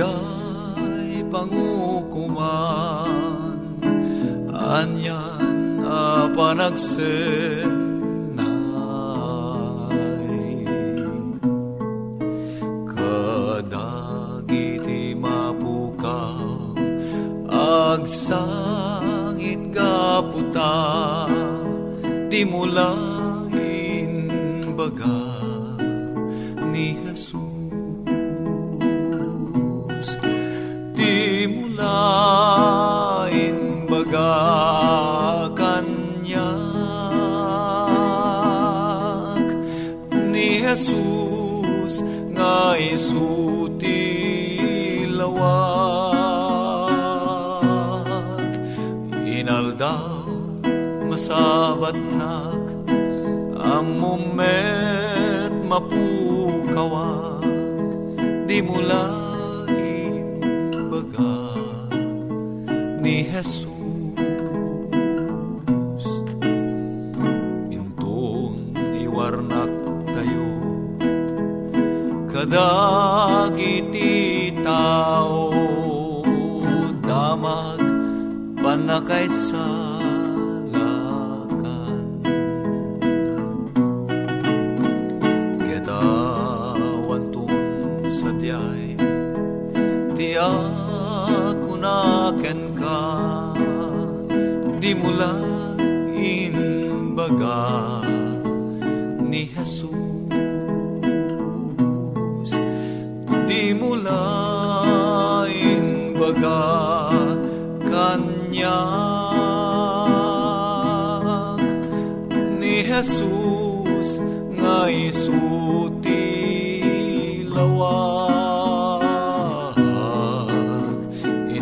Ijay pangukuman. Anyan a panagsenay Kadagiti mapukaw Agsangit gaputa Di amumet mapukawag di mulain baga ni Jesus. Intun iwarnak tayo kadagiti tao damag panakaisalakan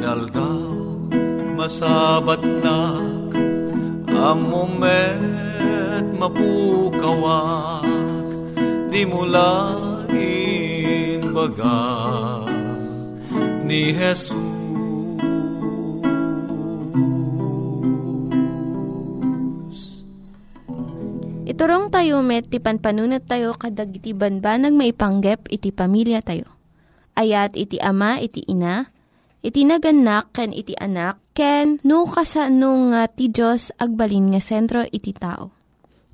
inaldaw masabat nak amumet mapukawak di mulain baga ni Jesus Iturong tayo met, ti panpanunat tayo kadag iti banbanag maipanggep iti pamilya tayo. ayat iti ama iti ina, iti naganak ken iti anak, ken no kasano nga ti Diyos agbalin nga sentro iti tao.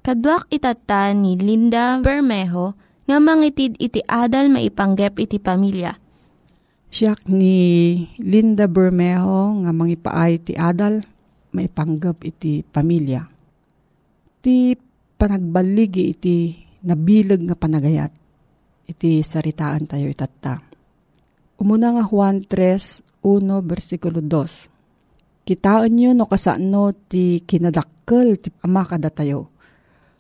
Kaduak itata ni Linda Bermejo nga mangitid iti adal maipanggep iti pamilya. Siya ni Linda Bermejo nga mangipaay ti adal maipanggep iti pamilya. Ti panagbaligi iti nabilag nga panagayat. Iti saritaan tayo itata. Umuna nga Juan 3, 1, versikulo 2. Kitaan nyo no kasano ti kinadakkel ti ama kada tayo.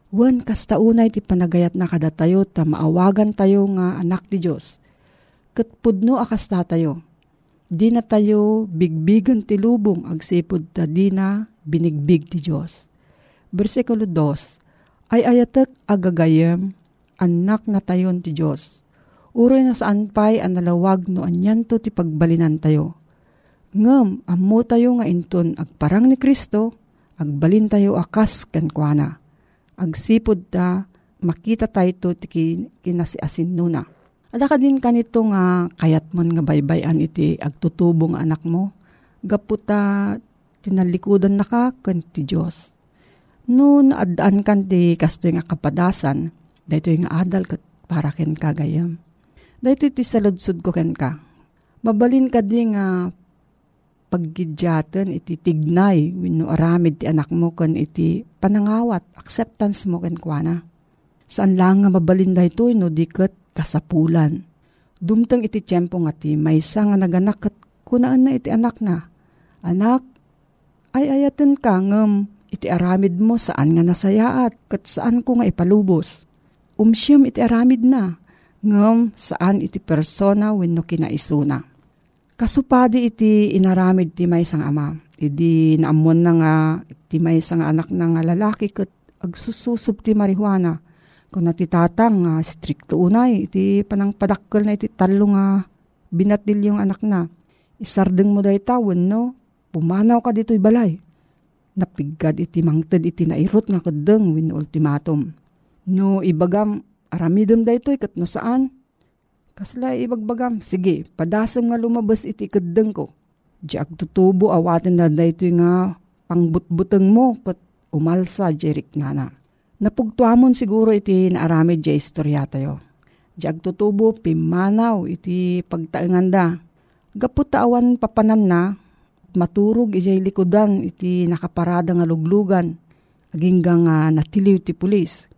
Wan kasta unay ti panagayat na kada tayo ta maawagan tayo nga anak ti Diyos. Katpudno akasta tayo. Di na tayo bigbigan ti lubong agsipod ta di na binigbig ti Diyos. Versikulo 2. Ay ayatek agagayem anak na tayon ti Diyos. Uroy na saan pa'y analawag no anyan to ti pagbalinan tayo. Ngem, ammo tayo nga inton agparang ni Kristo, agbalin tayo akas kenkwana. Agsipod ta, makita tayo ti kinasiasin nuna. Ada ka din kanito nga kayat mon nga baybayan iti agtutubong anak mo. Gaputa tinalikudan na ka kan ti Diyos. No naadaan kan ti kasto nga kapadasan, dahito yung adal kat para ken kagayam. Dahito iti saludsud ko ken ka. Mabalin ka di nga paggidyaten iti tignay wenno aramid ti anak mo ken iti panangawat acceptance mo ken kuana. Saan lang nga mabalin dahito no diket kasapulan. Dumteng iti tiyempo nga ti maysa nga naganak ket kunaan na iti anak na. Anak, ay ayaten ka ngem iti aramid mo saan nga nasayaat kat saan ko nga ipalubos umsiyam iti aramid na, ngam saan iti persona wenno kinaisuna. Kasupadi iti inaramid ti may sang ama, idi naamon na nga ti may sang anak na nga lalaki kat agsususub ti marihuana. Kung natitatang nga stricto unay, iti panang padakkel na iti talo nga binatil yung anak na. Isardeng mo dahi tawon no, pumanaw ka dito'y balay. Napigad iti mangted iti nairot nga kadeng win ultimatum No ibagam, aramidom da ito ikat no saan? Kasla ibagbagam, sige, padasam nga lumabas iti kadeng ko. Di agtutubo awatin na da ito nga pangbutbuteng mo kat umalsa jerik nga na. Napugtuamon siguro iti naaramid di istorya tayo. Di agtutubo pimanaw iti pagtaengan da. Gaputawan papanan na, maturog ijay likodan iti nakaparada nga luglugan. Aging nga natiliw ti pulis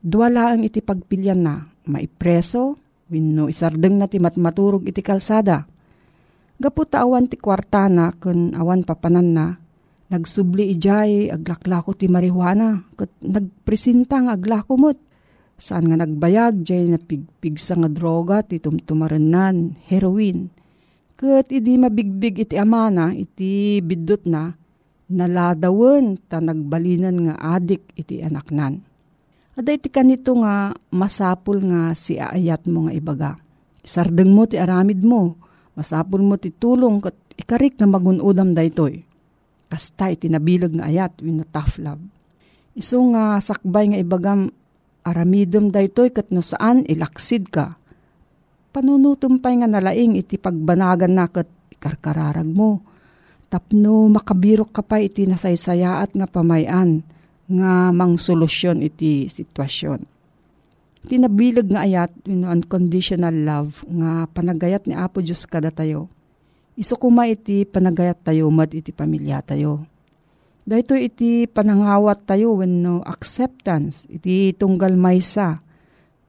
Duwala ang iti pagpilyan na, maipreso, wenno isardeng na ti matmaturog iti kalsada. Gaputa awan ti kwartana kun awan papanan na, nagsubli ijay aglaklako ti marihuana, kat nagpresinta nga aglako mo't. Saan nga nagbayag jay na pigpigsa nga droga ti tumtumaranan, heroin. Kat idi mabigbig iti amana, iti bidot na, naladawen ta nagbalinan nga adik iti anaknan Aday ti kanito nga masapul nga si aayat mo nga ibaga. Sardeng mo ti aramid mo, masapul mo ti tulong kat ikarik na magunudam daytoy. Kasta iti nabilag nga ayat win tough love. Iso nga sakbay nga ibagam aramidem daytoy kat no saan ilaksid ka. Panunutumpay nga nalaing iti pagbanagan na kat ikarkararag mo. Tapno makabirok ka pa iti nasaysayaat nga pamayan nga mang solusyon iti sitwasyon. Tinabilag nga ayat, you unconditional love, nga panagayat ni Apo Diyos kada tayo. Iso kuma iti panagayat tayo, mad iti pamilya tayo. Dahito iti panangawat tayo when no acceptance, iti tunggal maysa.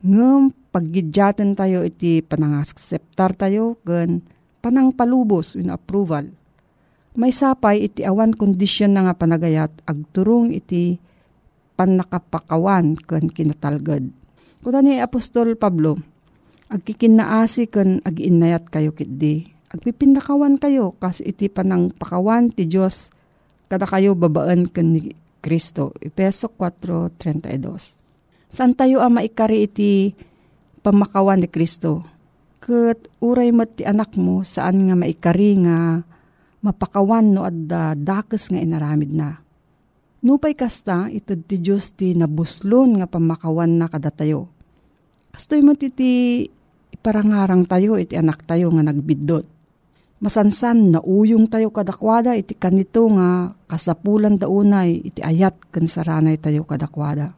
Ngam paggidyatan tayo iti panangaseptar tayo, gan panang palubos when approval. May sapay iti awan kondisyon na nga panagayat, agturong iti pan nakapakawan ken kinatalgad. Kuna ni Apostol Pablo, agkikinaasi ken agiinayat kayo kitdi. Agpipindakawan kayo kas iti panang pakawan ti Dios kada kayo babaan ken ni Kristo. Epeso 4.32 San tayo ang maikari iti pamakawan ni Kristo? Kat uray mo ti anak mo saan nga maikari nga mapakawan no adda dakes nga inaramid na Nupay kasta, itad ti Diyos ti nabuslon nga pamakawan na kadatayo. Kastoy mo ti iparangarang tayo iti anak tayo nga nagbidot. Masansan na uyong tayo kadakwada iti kanito nga kasapulan daunay iti ayat kan saranay tayo kadakwada.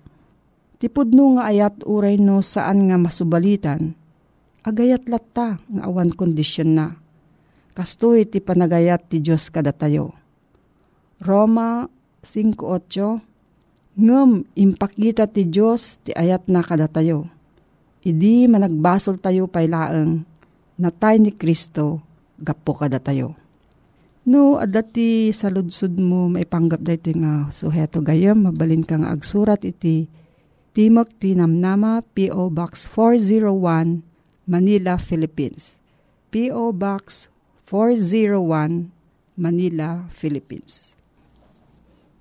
Tipudno nga ayat uray no saan nga masubalitan, agayat latta nga awan kondisyon na. Kasto iti panagayat ti Diyos kada tayo. Roma 5.8 Ngem, impakita ti Diyos ti ayat na kada tayo. Idi managbasol tayo pailaeng, natay ni Kristo, gapo kada tayo. No, adati sa ludsud mo maipanggap da ito nga suheto gayam, mabalin ka nga agsurat iti Timok Tinamnama, P.O. Box 401, Manila, Philippines. P.O. Box 401, Manila, Philippines.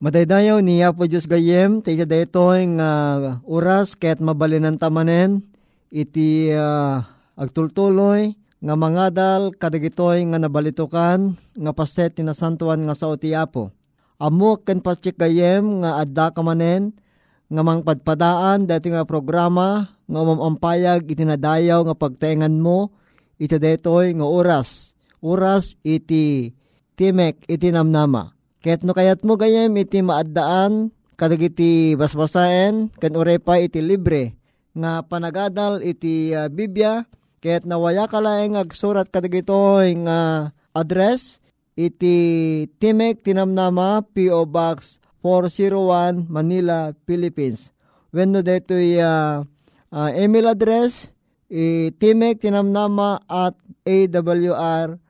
Madaydayaw niya po Diyos gayem, tayo daytoy nga oras ket mabalinan tamanen, iti uh, agtultuloy, nga mangadal kadagitoy nga nabalitukan, nga paset tinasantuan nga sa utiapo. Amok ken patsik gayem nga adda kamanen, nga mangpadpadaan dati nga programa nga umampayag itinadayaw nga pagtaingan mo iti detoy nga oras. Oras iti timek iti namnama. Ket no kayat mo gayem iti maaddaan kadagiti basbasaen ken urepa iti libre nga panagadal iti uh, Biblia ket nawaya kalaeng agsurat kadagitoy nga address iti Timek Tinamnama P.O. Box 401 Manila, Philippines. When no dito uh, uh, email address, i timek tinamnama at awr.org.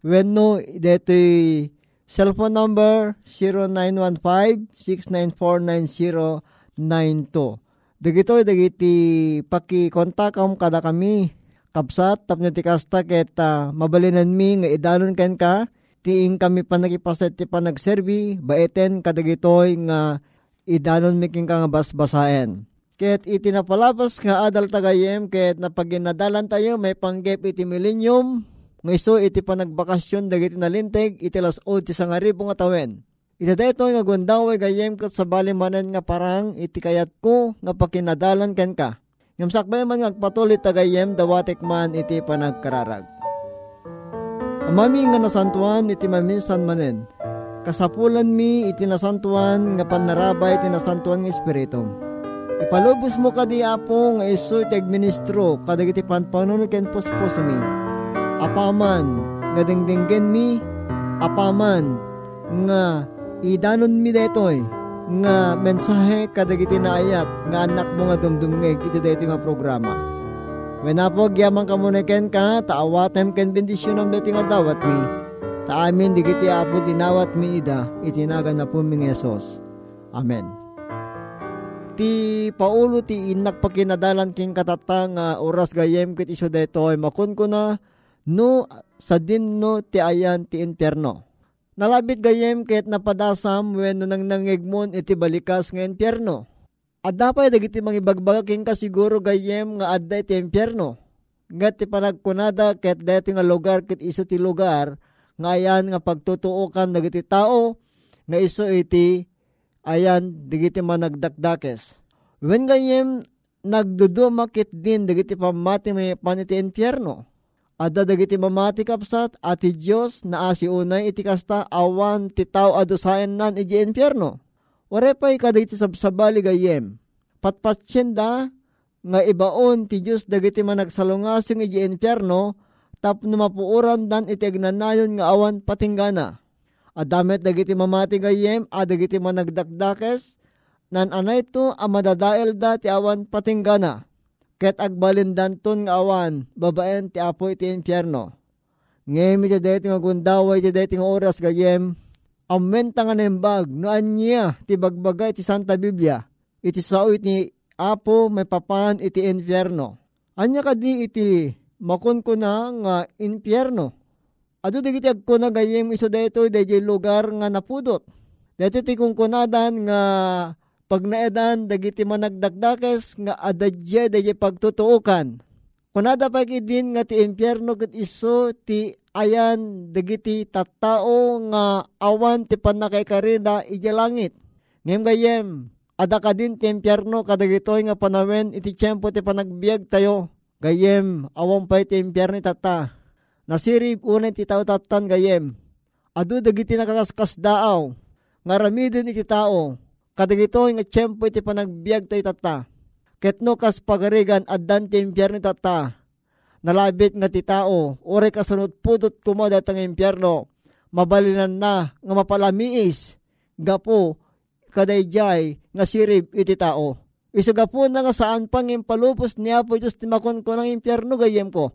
When no dito cellphone number 0915-694-9092. Dagito dagiti paki-kontakam kada kami kapsat tapno ti kasta ket uh, mabalinan mi nga idanon ken ka tiing kami pa nagipaset ti panagserbi, baeten kadagitoy nga idanon miking ka nga basbasaen. Ket iti napalabas nga adal tagayem ket napaginadalan tayo may panggep iti millennium nga iso iti panagbakasyon dagiti nalinteg iti las ti sangaribo nga tawen. Iti dayto nga gundaway gayem ket sa balimanan nga parang iti kayat ko nga pakinadalan ken ka. Ngamsakbay man ngagpatuloy tagayem dawatek man iti panagkararag. Amami nga nasantuan iti maminsan manen. Kasapulan mi iti nasantuan nga panarabay iti nasantuan nga espiritu. Ipalubos mo kadi apo nga iso iti administro kadag iti panpanuno ken pospos mi. Apaman nga dingdinggen mi, apaman nga idanon mi detoy nga mensahe kadag iti naayat nga anak mo nga dumdumngeg iti detoy nga programa. When apo gyamang kamuniken ka, taawatem ken bendisyon ang dati nga dawat mi. Taamin di kiti apo dinawat mi ida, itinaga na po ming Yesos. Amen. Ti paulo ti inak pakinadalan king katatang uh, oras gayem kit iso detoy makun ko na no sa din no ti ayan ti impierno. Nalabit gayem ket napadasam when no nang nangigmon iti balikas nga impierno Adapay dagiti mangibagbaga king ka siguro gayem nga adda iti impyerno. Nga ti panagkunada ket dati nga lugar ket iso ti lugar nga ayan nga pagtutuokan dagiti tao nga iso iti ayan digiti managdakdakes. When gayem nagdudumakit din dagiti pamati may paniti impyerno. Adda dagiti mamati kapsat ati Dios na asi unay iti kasta awan ti tao adusayan nan iti impyerno Warepay kadagiti sabsabali gayem. Patpatsyenda nga ibaon ti Diyos dagiti managsalungasing iji impyerno tapno mapuuran dan iti agnanayon nga awan patinggana. Adamet dagiti mamati gayem, a dagiti managdakdakes, nan anay to a madadael da ti awan patinggana. Ket agbalin danton nga awan, babaen ti apo iti impyerno. Ngayon iti deti nga gundaway iti deti nga oras gayem, amen nga nembag, no anya ti bagbaga iti Santa Biblia, iti sao iti apo may papan iti impyerno. Anya kadi iti makon ko na nga impyerno. Ado digiti agko na gayem iso dayto dayjay lugar nga napudot. Dayto ti kung kunadan nga pag naedan dagiti managdakdakes nga adadya dayjay pagtutuukan. Kunada pa din nga ti impyerno ket iso ti ayan dagiti tattao nga awan ti panakay karida iti langit. Ngem gayem, ada ka din ti impyerno kadagitoy nga panawen iti tiyempo ti panagbiag tayo. Gayem, awang pa iti impyerno tata Nasirib unay ti tao tatan gayem. Adu dagiti nakakaskas daaw. Nga ramidin iti tao. Kadagito nga tiyempo iti panagbiag tayo tata. Ketno kas pagarigan addan ti impyerno tata. Nalabit nga ti tao. Ure kasunod pudot kumo datang impyerno. Mabalinan na nga mapalamiis. Gapo kadayjay nga sirib iti tao. Isagapo na nga saan pang impalupos niya po Diyos timakon ko ng impyerno gayem ko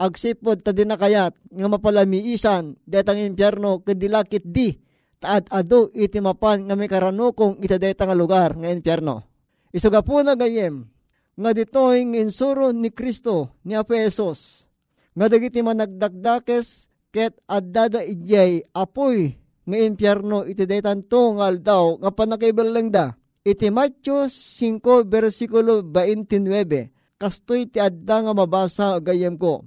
agsipod ta dinakayat nga mapalamiisan detang impyerno kadilakit di taad ado iti mapan nga may karanukong ita deta nga lugar nga impyerno. Isuga po na gayem nga ditoy ng insuro ni Kristo ni Apesos nga dagiti managdakdakes ket addada ijay apoy nga impyerno iti detan to nga aldaw nga panakaibalang da. Iti Matthew 5 versikulo 29 kastoy ti adda nga mabasa gayem ko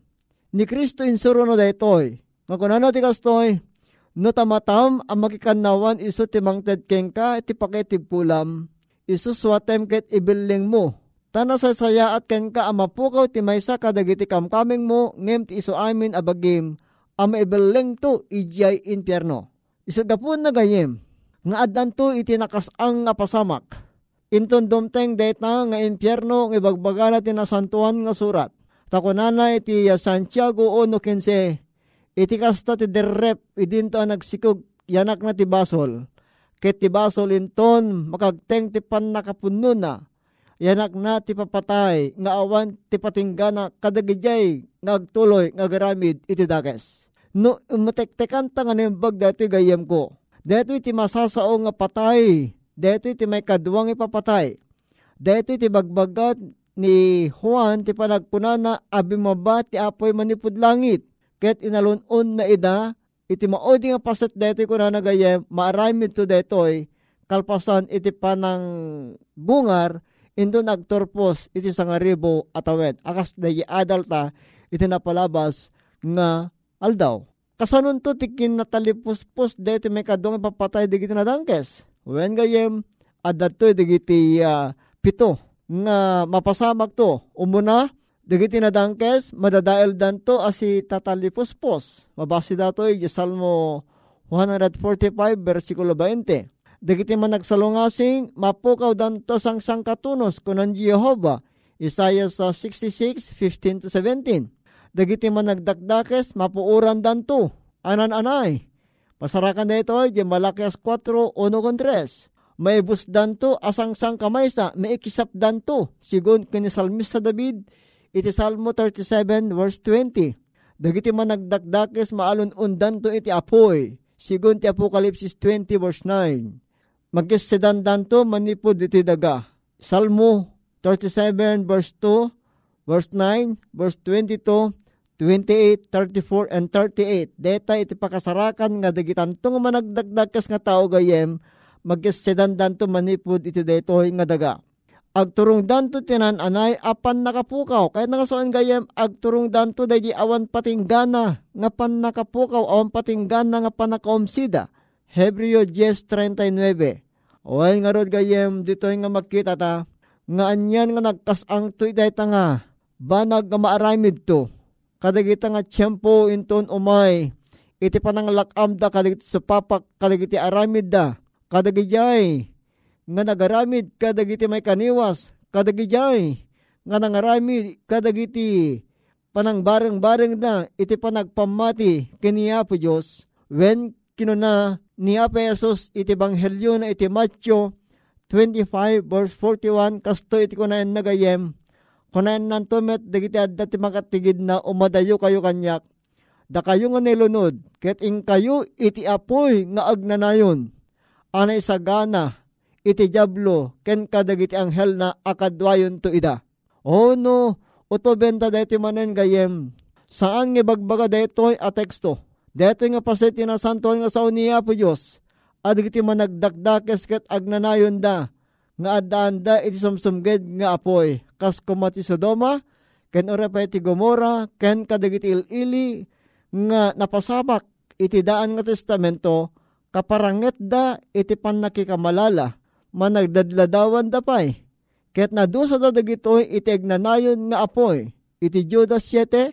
ni Kristo insuro no daytoy. Nga kunano ti kastoy, no tamatam ang makikanawan iso ti mangted kengka iti pakitib pulam, iso swatem ket ibilling mo. Tana sa saya at ken ka amapukaw ti maysa kadagiti kamkaming mo ngem ti iso amin abagim ama ibilling to ijay impyerno. Iso gapon na gayem nga addan to iti nakasang nga pasamak. Inton dumteng deta nga impyerno nga ibagbaga na tinasantuhan nga surat takunana iti Santiago 1.15 iti kasta ti derrep idinto ang nagsikog yanak na ti basol ket ti basol inton makagteng ti pan nakapunno na yanak na ti papatay nga awan ti patinggana kadagijay ngagtuloy nga garamid iti dakes no umatektekan ta nga nembag dati gayem ko Deto iti masasao nga patay. Deto iti may kadwang ipapatay. Deto iti bagbagat ni Juan ti panagkunana abi maba ti apoy manipud langit ket inalunon na ida iti maodi nga paset detoy kunana gayem maaramid to detoy kalpasan iti panang bungar indo nagtorpos iti sangaribo atawed. Akas dayi adalta iti napalabas nga aldaw. Kasanon to tikin natalipuspos deti may kadong papatay digiti na dangkes. Wen gayem adatoy digiti uh, pito nga mapasamak to. Umuna, Dagiti na dangkes, madadael danto asi tatalipuspos. Mabasi dato ay Salmo 145 versikulo 20. Dagiti man nagsalungasing, mapukaw danto sang sangkatunos kunan Jehovah. Isaiah sa 66, 15 to 17. Dagiti man nagdakdakes, mapuuran danto. Anan-anay. Pasarakan na ito ay Malakias 4, 1 3 may busdan to asang sang kamay sa may ikisap danto sigon kini salmista David iti Salmo 37 verse 20 dagiti man nagdakdakes maalon undan to iti apoy sigon ti Apokalipsis 20 verse 9 magkisidan danto manipod iti daga Salmo 37 verse 2 verse 9 verse 22 28, 34, and 38. Deta iti pakasarakan nga dagitan tong managdagdagkas nga tao gayem magsedan danto manipud iti daytoy nga daga. Agturong danto tinan anay apan nakapukaw. Kaya nangasuan gayem agturong danto day di awan patinggana nga pan nakapukaw awan patinggana nga panakaomsida. Hebreo 10.39 Oy nga rod gayem dito nga makita ta nga anyan nga nagkasang to idayta nga banag nga maaramid to. Kadagita nga tiyempo inton umay iti panang lakamda kadagiti sa papak kadagiti aramid da kadagijay nga nagaramid kadagiti may kaniwas kadagijay nga nangaramid kadagiti panang bareng-bareng na iti panagpamati kini Apo Diyos. When kinuna ni Apo Jesus iti banghelyo na iti Matthew 25 verse 41 kasto iti kunayan nagayem kunayan nanto met dagiti adda ti makatigid na umadayo kayo kanyak. Da kayo nga nilunod ket ing kayo iti apoy nga agnanayon. Anay sagana iti jablo ken kadagiti anghel na akadwayon to ida o no uto benta deti manen gayem saan nga bagbaga detoy a teksto Deto nga pasit na santo nga sa uniya po Diyos. Adigiti managdakdakes ket agnanayon da. Nga adaan da iti sumsumged nga apoy. Kas kumati Sodoma, ken orepay ti Gomora, ken kadagiti ilili nga napasabak iti daan nga testamento, kaparanget da iti panakikamalala, managdadladawan da pay. Ket nadusa da dagitoy iti agnanayon nga apoy. Iti Judas 7,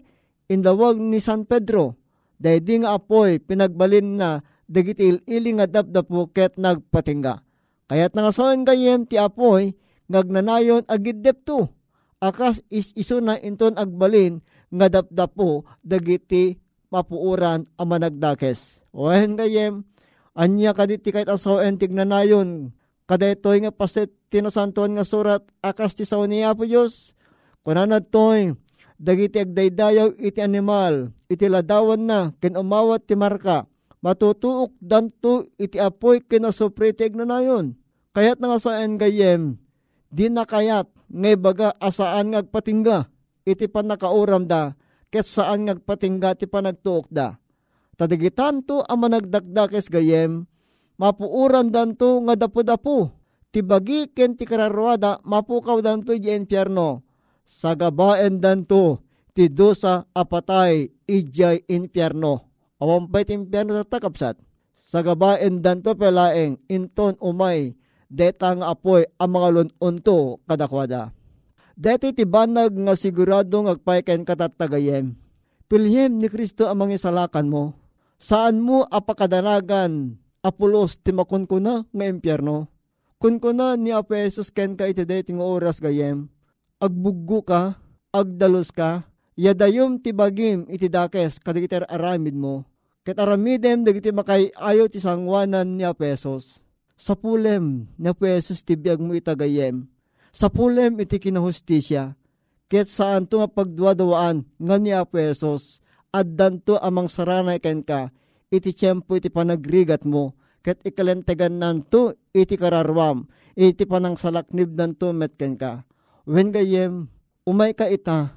indawag ni San Pedro, Dahidi nga apoy pinagbalin na dagiti ili nga dapdapo ket nagpatingga. Kayat nangasawan gayem ti apoy ngagnanayon agidep to. Akas is iso na inton agbalin nga dapdapo dagiti mapuuran ang managdakes. Ohen gayem, anya kaditi kahit asawen tignanayon kadaytoy nga paset tinasantuan nga surat akas ti saw niya po Diyos. Kunanad dagiti agdaydayaw iti animal, iti ladawan na, ken umawat ti marka, matutuok danto iti apoy kinasupritig na nayon. Kayat nga saan gayem, di na kayat, ngay baga asaan ngagpatingga, iti panakauram da, ket saan ngagpatingga ti panagtuok da. Tadigitan to ang managdakdakes gayem, mapuuran danto nga dapo-dapo, ti bagi ken ti kararwada mapukaw danto di impyerno sagabaen danto ti dosa apatay ijay impyerno. Awampay ti impyerno sa takapsat. Sagabaen danto pelaeng inton umay deta nga apoy ang mga lununto kadakwada. Deti ti banag nga sigurado ngagpay ken katattagayem. Pilhem ni Kristo ang mga salakan mo. Saan mo apakadanagan apulos ti makunkuna nga impyerno? Kunkuna ni Apo Jesus ken ka iti dating oras gayem agbuggo ka, agdalos ka, yadayom ti bagim iti dakes kadagiti aramid mo. Ket aramidem dagiti makay ayo ti sangwanan ni Apesos. Sa pulem ni Apesos ti biag mo itagayem. Sa pulem iti kinahustisya. Ket saan to nga pagduwadawaan nga ni Apesos. Addan to amang saranay ken ka. Iti tiyempo iti panagrigat mo. Ket ikalentegan nanto iti kararwam. Iti panang salaknib nanto met ken ka Wen gayem, umay ka ita,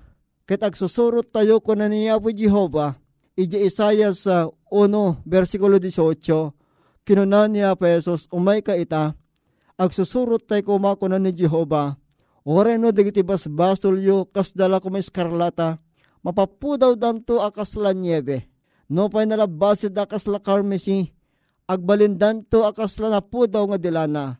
ket agsusurot tayo ko na niya po Jehova, iji Isaiah sa 1, versikulo 18, kinunan niya pa Jesus, umay ka ita, agsusurot tayo na ni Jehova, ore no digiti basbasol yo, kasdala ko may mapapudaw danto akas la niebe, no pa'y nalabasid akas la karmesi, agbalindan to akas la napudaw nga dilana,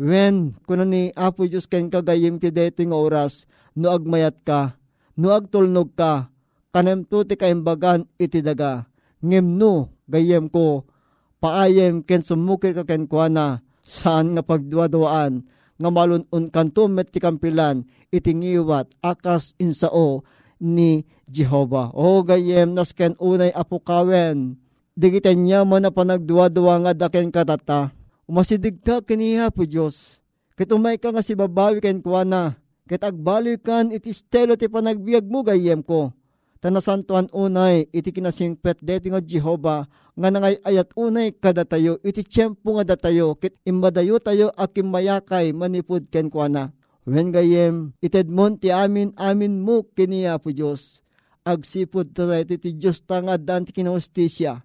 When, kuno ni Apo Diyos ken kagayim ti deto nga oras, no agmayat ka, no agtulnog ka, kanem to ti kaimbagan iti daga. Ngem no, gayem ko, paayem ken sumukir ka ken kuana, saan nga pagduwadawaan, nga malunun kanto met ti kampilan, iti ngiwat, akas insao ni Jehova. O gayem nas ken unay apukawen, digitan niya mo na panagduwa-duwa nga daken katata, umasidig ka kaniya po Diyos. Ket umay ka nga si babawi ken kuana, ket agbaloy kan iti stelo ti panagbiag mo gayem ko. Tanasantuan unay iti kinasingpet deti nga Jehova nga nangay ayat unay kadatayo iti tiyempo nga datayo ket imbadayo tayo akim mayakay manipud ken kuana. Wen gayem itedmon ti amin amin mo kiniya po Diyos. Agsipod tayo ti Diyos tanga dan ti kinahustisya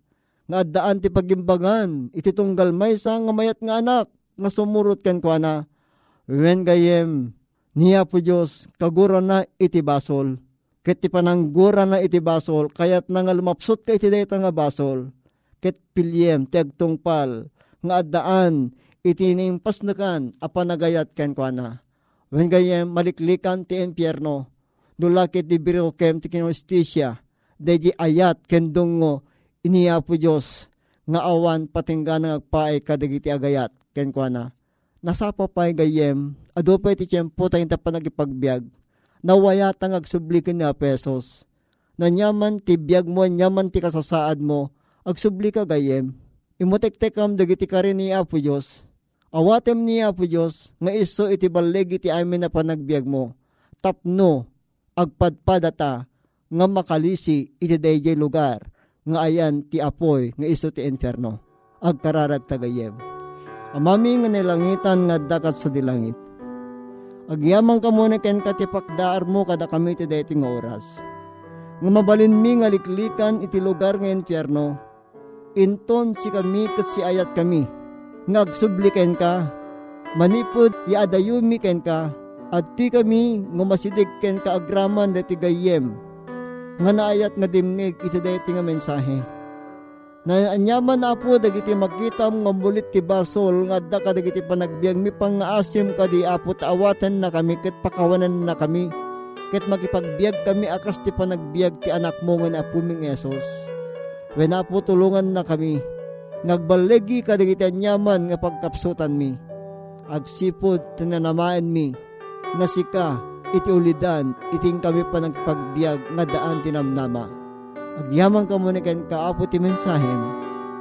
nga daan ti pagimbagan, iti tunggal may sa nga mayat nga anak, nga sumurot ken kwa na. Wen gayem, niya po Diyos, kagura na iti basol. Ket ti pananggura na iti basol, kayat nga lumapsot ka iti dayta nga basol. Ket pilyem, ti agtungpal, nga addaan, iti nimpas na kan, apanagayat ken kwa. Wen gayem, maliklikan ti impyerno, nulakit di birokem ti kinustisya, di ayat ken dungo, iniya po Diyos nga awan patingga nga agpaay kadagiti agayat ken kuana nasapa pay gayem ado pa iti tiyempo tayo ta panagipagbiag nawaya tang agsubli ni pesos na nyaman ti biyag mo, nyaman ti kasasaad mo, agsubli ka gayem. Imutek-tek kam dagiti ka rin ni Apo Diyos. Awatem ni Apo Diyos, nga iso iti balig iti amin na panagbiag mo. Tapno, agpadpadata, nga makalisi iti dayjay lugar, nga ayan ti apoy, nga iso ti inferno. Agkararag tagayem. Amami nga nilangitan nga dakat sa dilangit. Agyamang ka muna ken katipakdaar mo kada kami ti dayto nga oras. Nga mabalin mi nga liklikan iti lugar nga inferno. Inton si kami kat si ayat kami. Nga agsubliken ka. Manipod iadayumi ken ka. At ti kami nga masidig ken ka agraman dati gayem. Nga naayat nga dimngig iti dayto nga mensahe na anyaman na po dagiti makita nga mulit ti basol nga da ka dagiti panagbiag mi pangaasim ka di apo taawatan na kami ket pakawanan na kami ket makipagbiag kami akas ti panagbiag ti anak mo nga apo ming Esos wen apo tulungan na kami nagbalegi ka dagiti anyaman nga pagkapsutan mi agsipod tinanamaen mi nga sika iti ulidan iting kami pa nagpagbiag nga daan tinamnama Agyaman ka muna kan kaapo ti mensahem.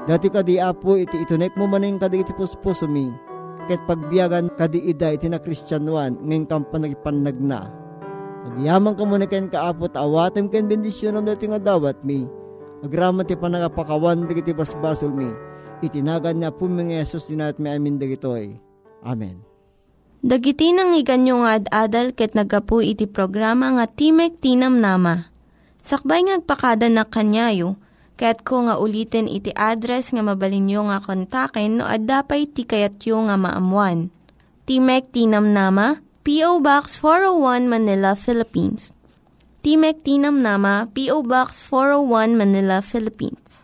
Dati ka di apo iti itunek mo maning kadi iti puspuso mi. Ket pagbiyagan kadi ida iti na kristyanuan ngayon kang panagpanag na. Agyaman ka muna kan kaapo awatem ken bendisyon am dati nga dawat mi. Agraman ti panagapakawan dagiti basbasol mi. Itinagan niya po mga Yesus dinat mi amin dagitoy. Amen. Dagiti nang iganyo nga ad-adal ket nagapu iti programa nga Timek Tinam Nama Sakbay ngagpakada na kanyayo, kaya't ko nga ulitin iti address nga mabalinyo nga kontaken no ad-dapay tikayatyo nga maamuan. Timek Tinam Nama, P.O. Box 401 Manila, Philippines. Timek Tinam Nama, P.O. Box 401 Manila, Philippines.